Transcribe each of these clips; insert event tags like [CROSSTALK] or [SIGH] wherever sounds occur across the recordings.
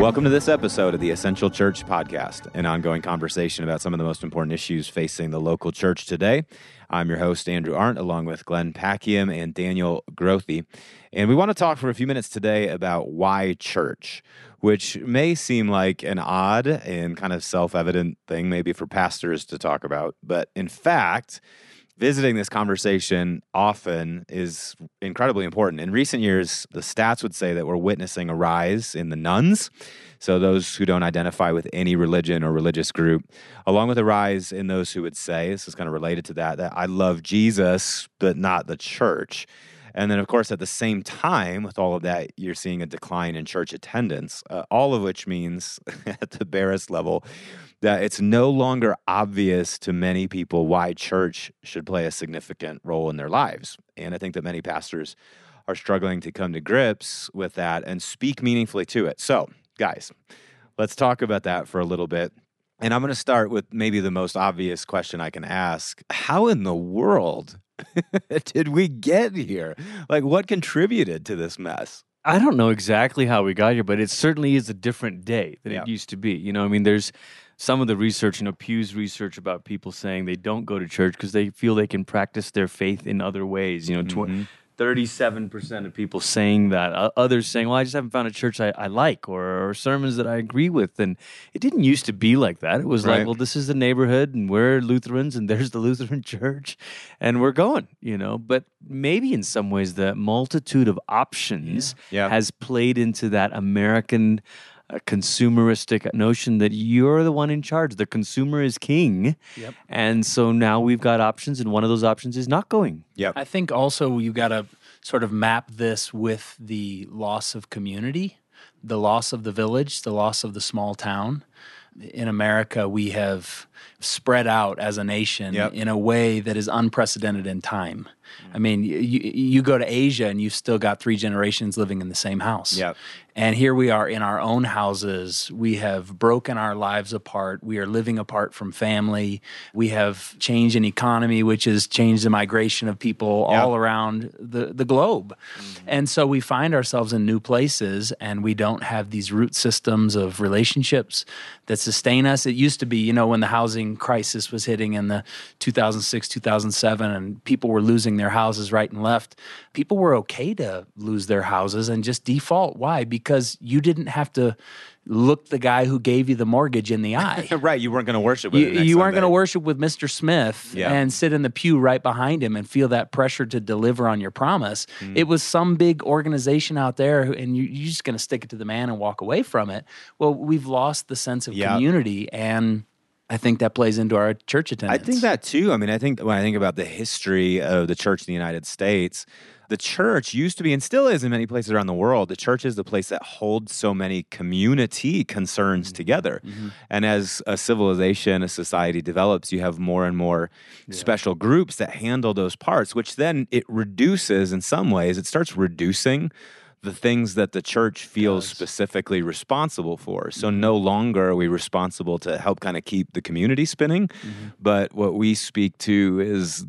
Welcome to this episode of the Essential Church Podcast, an ongoing conversation about some of the most important issues facing the local church today. I'm your host, Andrew Arndt, along with Glenn Packiam and Daniel Grothe. And we want to talk for a few minutes today about why church, which may seem like an odd and kind of self evident thing, maybe for pastors to talk about. But in fact, visiting this conversation often is incredibly important. In recent years, the stats would say that we're witnessing a rise in the nones, so those who don't identify with any religion or religious group, along with a rise in those who would say, this is kind of related to that, that I love Jesus, but not the church. And then, of course, at the same time, with all of that, you're seeing a decline in church attendance, uh, all of which means [LAUGHS] at the barest level that it's no longer obvious to many people why church should play a significant role in their lives. And I think that many pastors are struggling to come to grips with that and speak meaningfully to it. So, guys, let's talk about that for a little bit. And I'm going to start with maybe the most obvious question I can ask How in the world [LAUGHS] did we get here? Like, what contributed to this mess? I don't know exactly how we got here, but it certainly is a different day than yeah. it used to be. You know, I mean, there's some of the research, you know, Pew's research about people saying they don't go to church because they feel they can practice their faith in other ways. You know, mm-hmm. 37% of people saying that. Uh, others saying, well, I just haven't found a church I, I like or, or, sermons that I agree with. And it didn't used to be like that. It was right. like, well, this is the neighborhood and we're Lutherans and [LAUGHS] there's the Lutheran church and we're going, you know. But maybe in some ways, the multitude of options yeah. Yeah. has played into that American a consumeristic notion that you're the one in charge. The consumer is king. Yep. And so now we've got options, and one of those options is not going. Yep. I think also you've got to sort of map this with the loss of community, the loss of the village, the loss of the small town. In America, we have spread out as a nation yep. in a way that is unprecedented in time. I mean, you, you go to Asia and you've still got three generations living in the same house. Yep. And here we are in our own houses. We have broken our lives apart. We are living apart from family. We have changed an economy, which has changed the migration of people all around the, the globe. Mm-hmm. And so we find ourselves in new places and we don't have these root systems of relationships that sustain us. It used to be, you know, when the housing crisis was hitting in the 2006, 2007, and people were losing their houses right and left, people were okay to lose their houses and just default. Why? Because you didn't have to look the guy who gave you the mortgage in the [LAUGHS] eye. right. You weren't going to worship with You, you weren't going to worship with Mr. Smith yeah. and sit in the pew right behind him and feel that pressure to deliver on your promise. Mm. It was some big organization out there and you, are just going to stick it to the man and walk away from it. Well, we've lost the sense of yep. community and I think that plays into our church attendance. I think that too. I mean, I think when I think about the history of the church in the United States, the church used to be and still is in many places around the world. The church is the place that holds so many community concerns mm-hmm. together. Mm-hmm. And as a civilization, a society develops, you have more and more yeah. special groups that handle those parts, which then it reduces in some ways, it starts reducing the things that the church feels specifically responsible for. So mm-hmm. no longer are we responsible to help kind of keep the community spinning, mm-hmm. but what we speak to is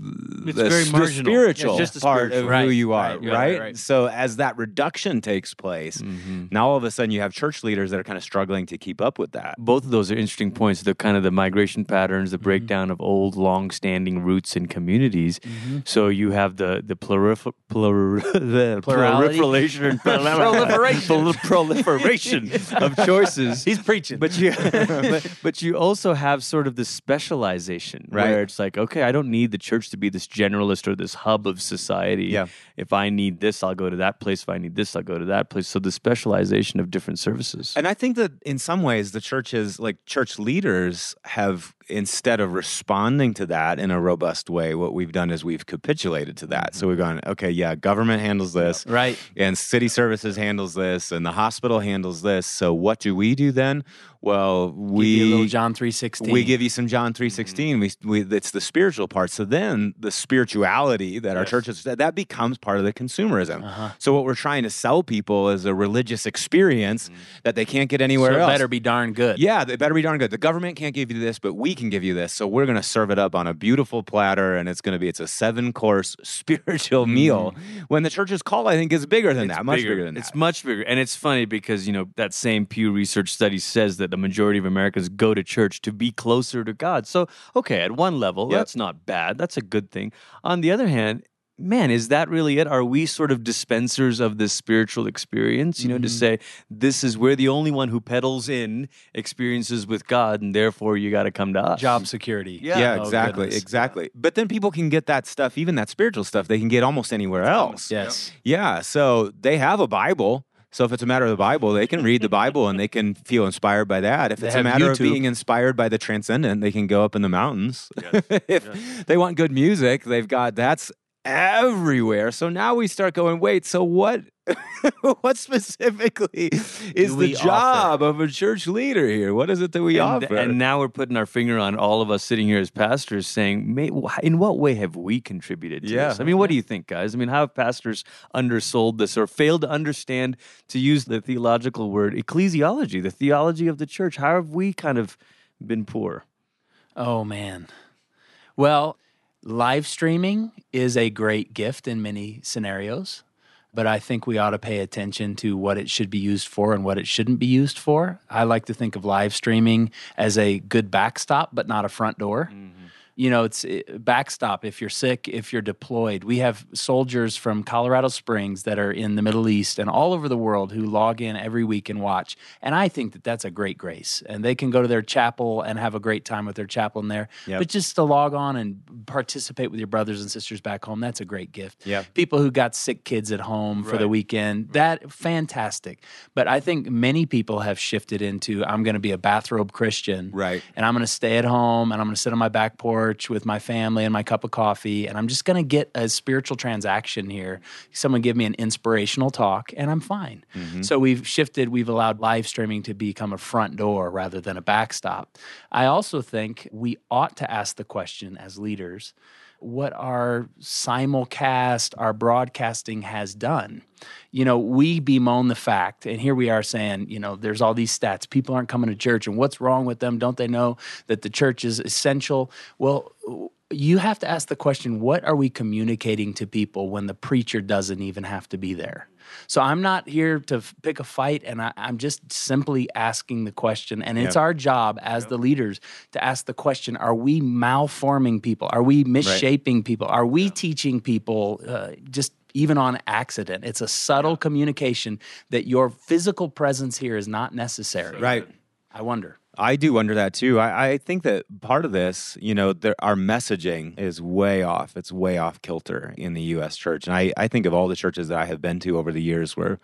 it's the, the spiritual yeah, part of right, who you are, right, right? right, So as that reduction takes place, mm-hmm. now all of a sudden you have church leaders that are kind of struggling to keep up with that. Both of those are interesting points. The kind of the migration patterns, the mm-hmm. breakdown of old, long-standing roots and communities. Mm-hmm. So you have the the, plurif- plur- [LAUGHS] the proliferation proliferation, [LAUGHS] proliferation of choices. He's preaching, but you, [LAUGHS] but, but, you also have sort of this specialization, right? Where it's like, okay, I don't need the church to be this generalist or this hub of society. Yeah. If I need this, I'll go to that place. If I need this, I'll go to that place. So the specialization of different services. And I think that in some ways, the churches, like church leaders, have instead of responding to that in a robust way, what we've done is we've capitulated to that. So we've gone, okay, yeah, government handles this, right, and city services handles this, and the hospital handles this. So what do we do then? Well, we Give you a little John three sixteen. we give you some John three sixteen. Mm-hmm. We, we it's the spiritual part. So then the spirituality that our churches that that becomes part of the consumerism. Uh-huh. So what we're trying to sell people is a religious experience mm-hmm. that they can't get anywhere so it else. better be darn good. Yeah, they better be darn good. The government can't give you this, but we can give you this. So we're going to serve it up on a beautiful platter, and it's going to be it's a seven course [LAUGHS] spiritual mm-hmm. meal. When the church's call, I think, is bigger than that, much bigger, than it's much bigger, and it's funny because you know that same Pew Research study says that the majority of Americans go to church to be closer to God. So, okay, at one level, Yep. that's not bad. That's a good thing. On the other hand, man, is that really it? Are we sort of dispensers of this spiritual experience? You know, to mm-hmm. say this is we're the only one who peddles in experiences with God, and therefore you got to come to us. Job security. Yeah. yeah, Oh, exactly, goodness. exactly. But then people can get that stuff, even that spiritual stuff, they can get almost anywhere else. Yes. Yeah, so they have a Bible. So if it's a matter of the Bible, they can read the Bible and they can feel inspired by that. If They it's a matter of being inspired by the transcendent, they can go up in the mountains. [LAUGHS] if they want good music, they've got that's everywhere. So now we start going, wait, so what [LAUGHS] what specifically is the we job of a church leader here? What is it that we and, offer? and now we're putting our finger on all of us sitting here as pastors saying, "May- in what way have we contributed to Yeah. this? I mean, what do you think, guys? I mean, how have pastors undersold this or failed to understand, to use the theological word, ecclesiology, the theology of the church? How have we kind of been poor? Oh man. Well, live streaming is a great gift in many scenarios, but I think we ought to pay attention to what it should be used for and what it shouldn't be used for. I like to think of live streaming as a good backstop, but not a front door. Mm-hmm. You know, it's eh, backstop if you're sick, if you're deployed. We have soldiers from Colorado Springs that are in the Middle East and all over the world who log in every week and watch. And I think that that's a great grace. And they can go to their chapel and have a great time with their chaplain there. Yep. But just to log on and participate with your brothers and sisters back home, that's a great gift. Yep. People who got sick kids at home for the weekend, mm-hmm. that fantastic. But I think many people have shifted into I'm going to be a bathrobe Christian Right. and I'm going to stay at home and I'm going to sit on my back porch with my family and my cup of coffee and I'm just going to get a spiritual transaction here. Someone give me an inspirational talk and I'm fine. Mm-hmm. So we've shifted, we've allowed live streaming to become a front door rather than a backstop. I also think we ought to ask the question as leaders what our simulcast, our broadcasting has done. You know, we bemoan the fact, and here we are saying, you know, there's all these stats. People aren't coming to church, and what's wrong with them? Don't they know that the church is essential? Well, you have to ask the question what are we communicating to people when the preacher doesn't even have to be there? So I'm not here to f- pick a fight, and I, I'm just simply asking the question. And it's Yeah. our job as the leaders to ask the question: Are we malforming people? Are we misshaping people? Are we teaching people uh, just even on accident? It's a subtle communication that your physical presence here is not necessary. Right. I wonder. I do wonder that too. I, I think that part of this, you know, there, our messaging is way off. It's way off kilter in the U.S. church. And I, I think of all the churches that I have been to over the years where,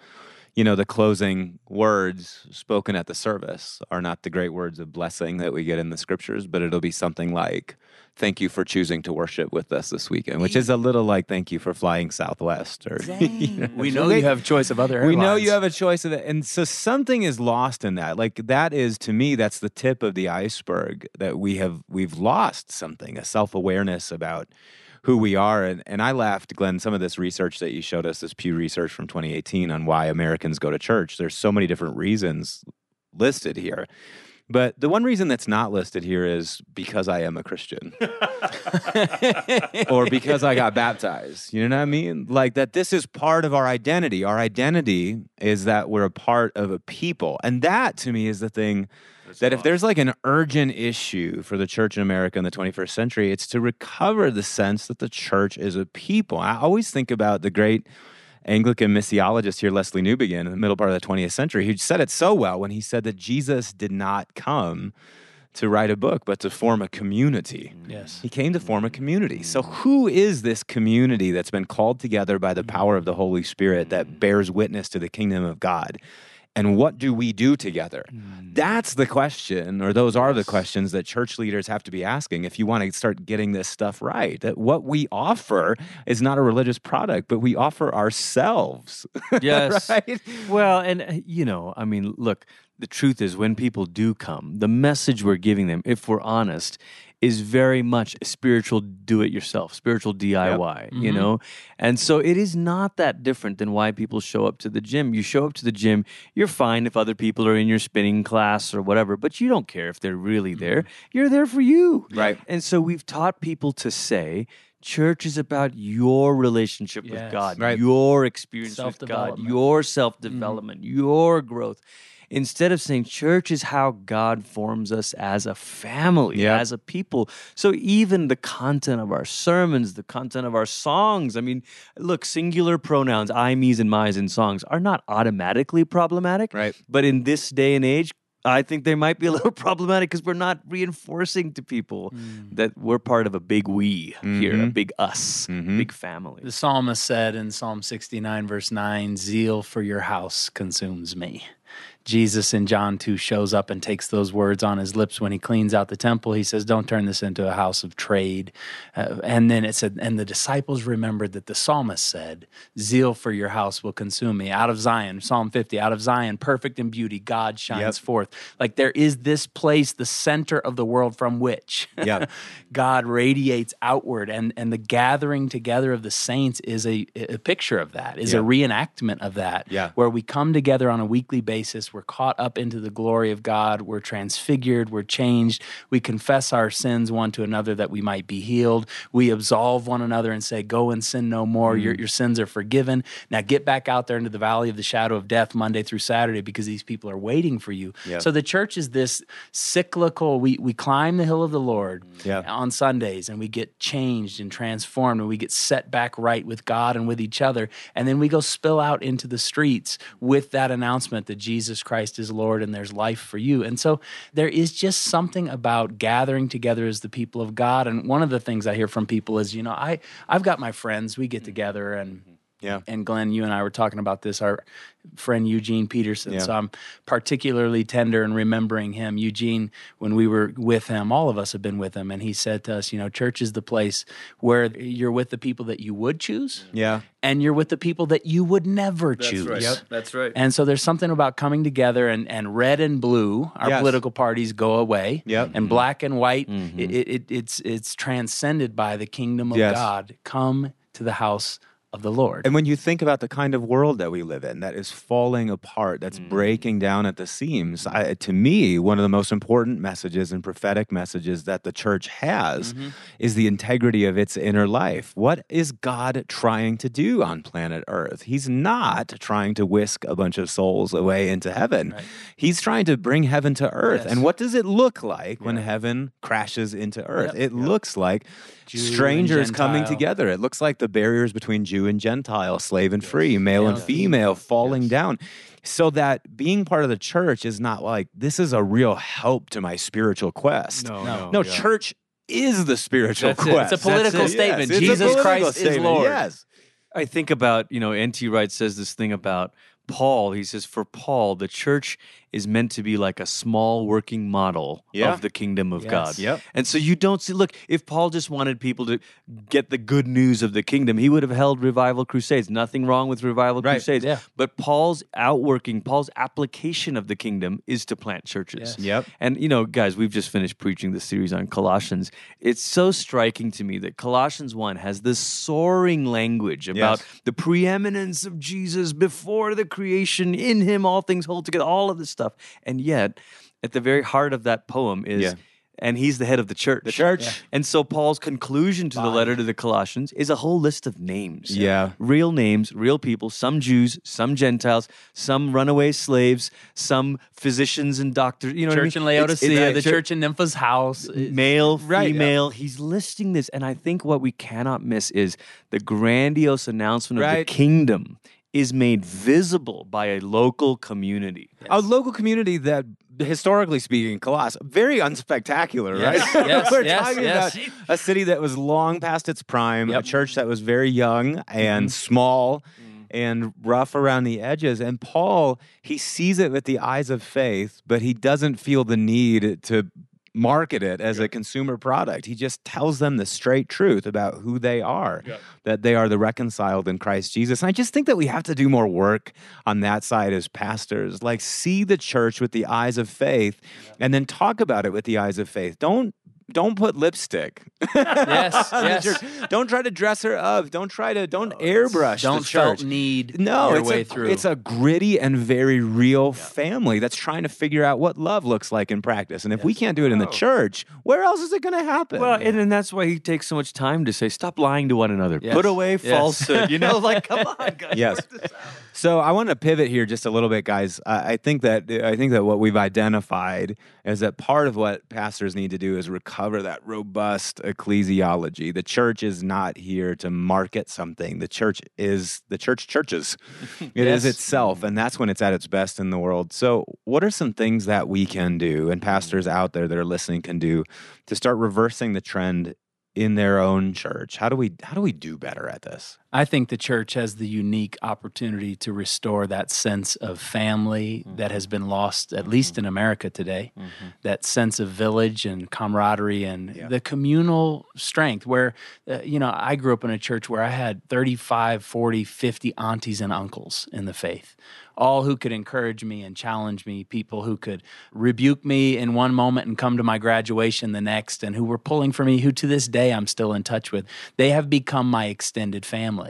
you know, the closing words spoken at the service are not the great words of blessing that we get in the scriptures, but it'll be something like, thank you for choosing to worship with us this weekend, which is a little like, thank you for flying Southwest. Or, [LAUGHS] you know, [LAUGHS] We know you have choice of other Airlines. we know you have a choice of it. And so something is lost in that. Like that is to me, that's the tip of the iceberg that we have we've lost something, a self-awareness about who we are. And and I laughed, Glenn, some of this research that you showed us, this Pew research from 2018 on why Americans go to church. There's so many different reasons listed here. But the one reason that's not listed here is because I am a Christian. [LAUGHS] or because I got baptized. You know what I mean? Like that this is part of our identity. Our identity is that we're a part of a people. And that to me is the thing that if there's like an urgent issue for the church in America in the 21st century, it's to recover the sense that the church is a people. I always think about the great Anglican missiologist here, Lesslie Newbigin, in the middle part of the 20th century, who said it so well when he said that Jesus did not come to write a book, but to form a community. Mm. Yes. He came to form a community. So, who is this community that's been called together by the power of the Holy Spirit that mm. bears witness to the kingdom of God? And what do we do together? That's the question, or those are the questions that church leaders have to be asking if you want to start getting this stuff right. That what we offer is not a religious product, but we offer ourselves. [LAUGHS] Yes. right? Well, and uh, you know, I mean, look, the truth is, when people do come, the message we're giving them, if we're honest, is very much a spiritual do it yourself, spiritual DIY, yep. mm-hmm. you know? And so it is not that different than why people show up to the gym. You show up to the gym, you're fine if other people are in your spinning class or whatever, but you don't care if they're really there. Mm-hmm. You're there for you. Right. And so we've taught people to say, Church is about your relationship yes. with God, right. your experience with God, your self development, mm-hmm. your growth instead of saying church is how God forms us as a family, yep. as a people. So even the content of our sermons, the content of our songs, I mean, look, singular pronouns, I, me's, and my's in songs are not automatically problematic. Right. But in this day and age, I think they might be a [LAUGHS] little problematic because we're not reinforcing to people mm. that we're part of a big we mm-hmm. here, a mm-hmm. big us, mm-hmm. big family. The psalmist said in Psalm 69, verse 9, Zeal for your house consumes me. Jesus in John 2 shows up and takes those words on his lips when he cleans out the temple. He says, Don't turn this into a house of trade. Uh, and then it said, And the disciples remembered that the psalmist said, Zeal for your house will consume me. Out of Zion, Psalm 50, out of Zion, perfect in beauty, God shines yep. forth. Like there is this place, the center of the world from which yep. [LAUGHS] God radiates outward. And, and the gathering together of the saints is a, a picture of that, is yep. a reenactment of that, yeah. where we come together on a weekly basis we're caught up into the glory of God. We're transfigured. We're changed. We confess our sins one to another that we might be healed. We absolve one another and say, Go and sin no more. Mm. Your, your sins are forgiven. Now get back out there into the valley of the shadow of death Monday through Saturday because these people are waiting for you. Yep. So the church is this cyclical, we, we climb the hill of the Lord yep. on Sundays and we get changed and transformed and we get set back right with God and with each other. And then we go spill out into the streets with that announcement that Jesus Christ is Lord and there's life for you. And so there is just something about gathering together as the people of God. And one of the things I hear from people is, you know, I I've got my friends, we get mm-hmm. together and mm-hmm. Yeah. And Glenn, you and I were talking about this. Our friend Eugene Peterson. Yeah. So I'm particularly tender in remembering him. Eugene, when we were with him, all of us have been with him, and he said to us, you know, church is the place where you're with the people that you would choose. Yeah. And you're with the people that you would never That's choose. Right. Yep. That's right. And so there's something about coming together and, and red and blue, our yes. political parties go away. Yep. And mm-hmm. black and white, mm-hmm. it, it, it's it's transcended by the kingdom of yes. God. Come to the house of the Lord. And when you think about the kind of world that we live in that is falling apart, that's mm. breaking down at the seams, I, to me, one of the most important messages and prophetic messages that the church has mm-hmm. is the integrity of its inner life. What is God trying to do on planet Earth? He's not trying to whisk a bunch of souls away into heaven. Right. He's trying to bring heaven to earth. Yes. And what does it look like yeah. when heaven crashes into earth? Yep. It yep. looks like Jew strangers coming together. It looks like the barriers between Jew and Gentile, slave and free, male yes. and female falling yes. down. So that being part of the church is not like this is a real help to my spiritual quest. No, no, no. Yeah. Church is the spiritual That's quest. It. It's a political it. statement. Yes, Jesus Christ statement. is Lord. Yes. I think about, you know, N.T. Wright says this thing about Paul, he says, for Paul, the church is meant to be like a small working model yeah. of the kingdom of yes. God. Yep. And so you don't see, look, if Paul just wanted people to get the good news of the kingdom, he would have held revival crusades. Nothing wrong with revival right. crusades. Yeah. But Paul's outworking, Paul's application of the kingdom is to plant churches. Yes. Yep. And, you know, guys, we've just finished preaching the series on Colossians. It's so striking to me that Colossians 1 has this soaring language about yes. the preeminence of Jesus before the creation. In him, all things hold together, all of this stuff. And yet, at the very heart of that poem is. Yeah and he's the head of the church. The church. Yeah. And so Paul's conclusion to Body. the letter to the Colossians is a whole list of names. Yeah. Real names, real people, some Jews, some Gentiles, some runaway slaves, some physicians and doctors. You know church I mean? in Laodicea, the church, church in Nympha's house. Male, right, female. Yeah. He's listing this. And I think what we cannot miss is the grandiose announcement right. of the kingdom is made visible by a local community. Yes. A local community that, historically speaking, Colossae, very unspectacular, yes. right? Yes, [LAUGHS] We're yes, talking yes. about a city that was long past its prime, yep. a church that was very young and mm-hmm. small. Mm-hmm. And rough around the edges. And Paul, he sees it with the eyes of faith, but he doesn't feel the need to market it as a consumer product. He just tells them the straight truth about who they are, that they are the reconciled in Christ Jesus. And I just think that we have to do more work on that side as pastors. Like, see the church with the eyes of faith and then talk about it with the eyes of faith. Don't don't put lipstick. yes, [LAUGHS] yes. Don't try to dress her up. Don't try to don't airbrush. Don't the church. felt need No, your it's way a, through. it's a gritty and very real family that's trying to figure out what love looks like in practice. And if we can't do it in the Oh. church, where else is it going to happen? Well, and, and that's why he takes so much time to say, "Stop lying to one another. Yes. Put away Yes. falsehood." You know, like come [LAUGHS] on, guys. Yes. Work this out. So I want to pivot here just a little bit, guys. I, think that I think that what we've identified is that part of what pastors need to do is recover that robust ecclesiology. The church is not here to market something. The church is the church churches. [LAUGHS] It is Yes. itself, and that's when it's at its best in the world. So, what are some things that we can do, and pastors mm. out there that are listening can do to start reversing the trend in their own church? How do we how do we do better at this? I think the church has the unique opportunity to restore that sense of family that has been lost, at least in America today. That sense of village and camaraderie and the communal strength. Where, uh, you know, I grew up in a church where I had 35, 40, 50 aunties and uncles in the faith. All who could encourage me and challenge me, people who could rebuke me in one moment and come to my graduation the next, and who were pulling for me, who to this day I'm still in touch with. They have become my extended family.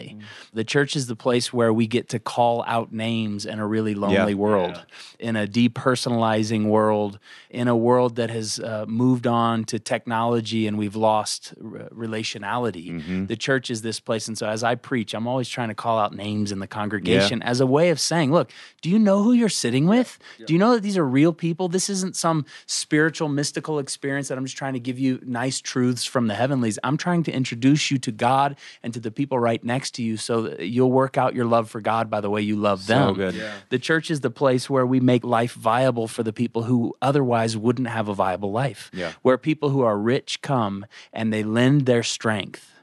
The church is the place where we get to call out names in a really lonely world, in a depersonalizing world, in a world that has uh, moved on to technology and we've lost r- relationality. The church is this place. And so as I preach, I'm always trying to call out names in the congregation as a way of saying, look, do you know who you're sitting with? Do you know that these are real people? This isn't some spiritual, mystical experience that I'm just trying to give you nice truths from the heavenlies. I'm trying to introduce you to God and to the people right next to you so that you'll work out your love for God by the way you love them. good. Yeah. The church is the place where we make life viable for the people who otherwise wouldn't have a viable life. Yeah. Where people who are rich come and they lend their strength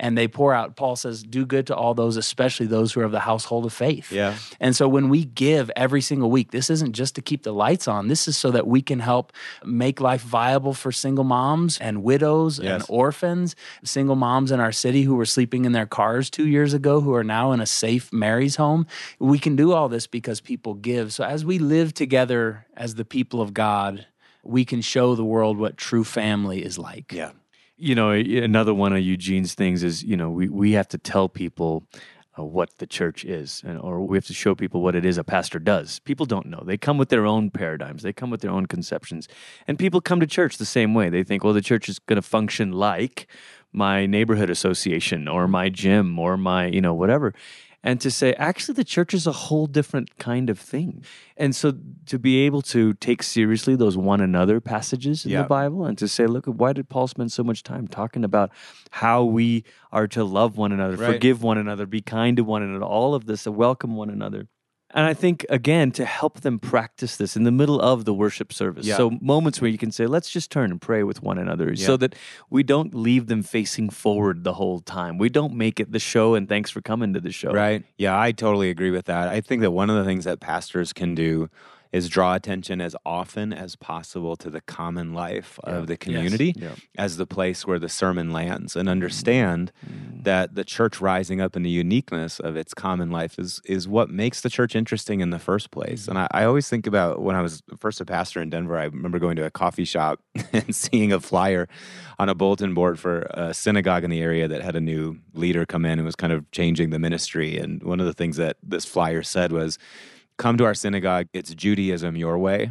and they pour out. Paul says, do good to all those, especially those who are of the household of faith. Yeah. And so when we give every single week, this isn't just to keep the lights on. This is so that we can help make life viable for single moms and widows and orphans, single moms in our city who were sleeping in their cars two years ago, who are now in a safe Mary's home. We can do all this because people give. So as we live together as the people of God, we can show the world what true family is like. Yeah. You know, another one of Eugene's things is, you know, we, we have to tell people uh, what the church is, and, or we have to show people what it is a pastor does. People don't know. They come with their own paradigms, they come with their own conceptions. And people come to church the same way. They think, well, the church is going to function like my neighborhood association or my gym or my, you know, whatever. And to say, actually, the church is a whole different kind of thing. And so to be able to take seriously those one another passages in Yeah. the Bible and to say, look, why did Paul spend so much time talking about how we are to love one another, Right. forgive one another, be kind to one another, all of this, to welcome one another? And I think, again, to help them practice this in the middle of the worship service. Yeah. So, moments where you can say, let's just turn and pray with one another so that we don't leave them facing forward the whole time. We don't make it the show and thanks for coming to the show. Right. Yeah, I totally agree with that. I think that one of the things that pastors can do is draw attention as often as possible to the common life of the community Yeah. as the place where the sermon lands and mm-hmm. understand mm-hmm. that the church rising up in the uniqueness of its common life is is what makes the church interesting in the first place. Mm-hmm. And I, I always think about when I was first a pastor in Denver, I remember going to a coffee shop [LAUGHS] and seeing a flyer on a bulletin board for a synagogue in the area that had a new leader come in and was kind of changing the ministry. And one of the things that this flyer said was, Come to our synagogue, it's Judaism your way.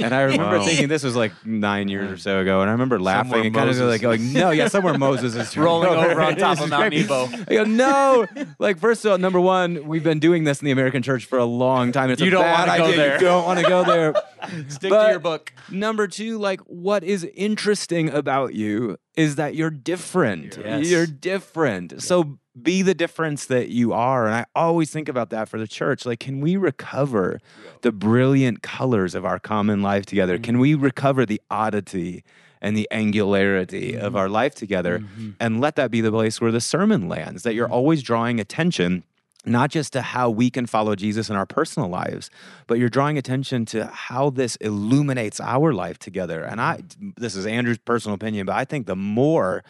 And I remember Wow. thinking this was like nine years or so ago, and I remember laughing Somewhere and kind of Moses like going, "No, yeah, somewhere Moses is [LAUGHS] Rolling over on top of Mount great. Nebo. [LAUGHS] I go, no, like first of all, number one, we've been doing this in the American church for a long time. It's You a don't bad wanna go idea. there. You don't want to go there. [LAUGHS] Stick But to your book. Number two, like what is interesting about you is that you're different. Yes. You're different. So be the difference that you are. And I always think about that for the church. Like, can we recover the brilliant colors of our common life together? Can we mm-hmm. recover the oddity? And the angularity of mm-hmm. our life together, mm-hmm. and let that be the place where the sermon lands, that you're always drawing attention not just to how we can follow Jesus in our personal lives, but you're drawing attention to how this illuminates our life together. And I, this is Andrew's personal opinion, but I think the more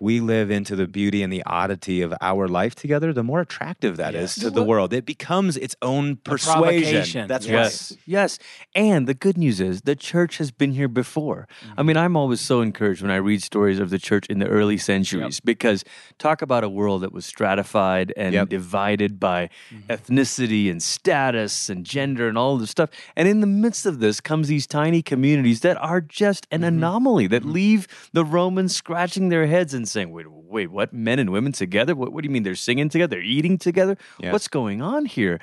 we live into the beauty and the oddity of our life together, the more attractive that yes. is to the world. It becomes its own persuasion. That's yes. right. Yes. And the good news is the church has been here before. Mm-hmm. I mean, I'm always so encouraged when I read stories of the church in the early centuries yep. because talk about a world that was stratified and yep. divided by mm-hmm. ethnicity and status and gender and all this stuff. And in the midst of this comes these tiny communities that are just an mm-hmm. anomaly that mm-hmm. leave the Romans scratching their heads and saying, wait, wait, what? Men and women together? What, what do you mean they're singing together? They're eating together? Yeah. What's going on here?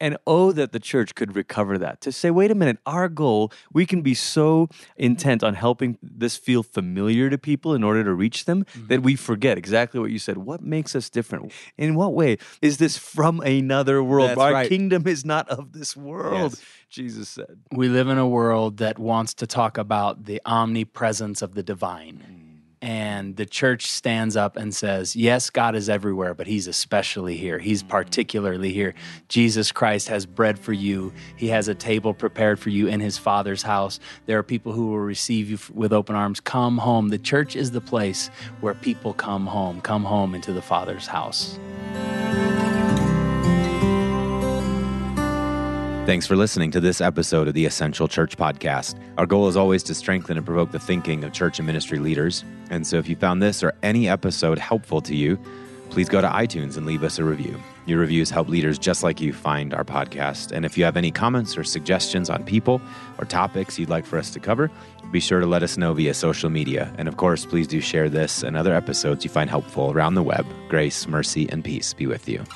And oh, that the church could recover that to say, wait a minute, our goal, we can be so intent on helping this feel familiar to people in order to reach them mm-hmm. that we forget exactly what you said. What makes us different? In what way is this from another world? That's our right. kingdom is not of this world. Yes. Jesus said. We live in a world that wants to talk about the omnipresence of the divine. Mm and the church stands up and says, Yes, God is everywhere, but He's especially here. He's mm. particularly here. Jesus Christ has bread for you, He has a table prepared for you in His Father's house. There are people who will receive you with open arms. Come home. The church is the place where people come home, come home into the Father's house. Thanks for listening to this episode of the Essential Church Podcast. Our goal is always to strengthen and provoke the thinking of church and ministry leaders. And so if you found this or any episode helpful to you, please go to iTunes and leave us a review. Your reviews help leaders just like you find our podcast. And if you have any comments or suggestions on people or topics you'd like for us to cover, be sure to let us know via social media. And of course, please do share this and other episodes you find helpful around the web. Grace, mercy, and peace be with you.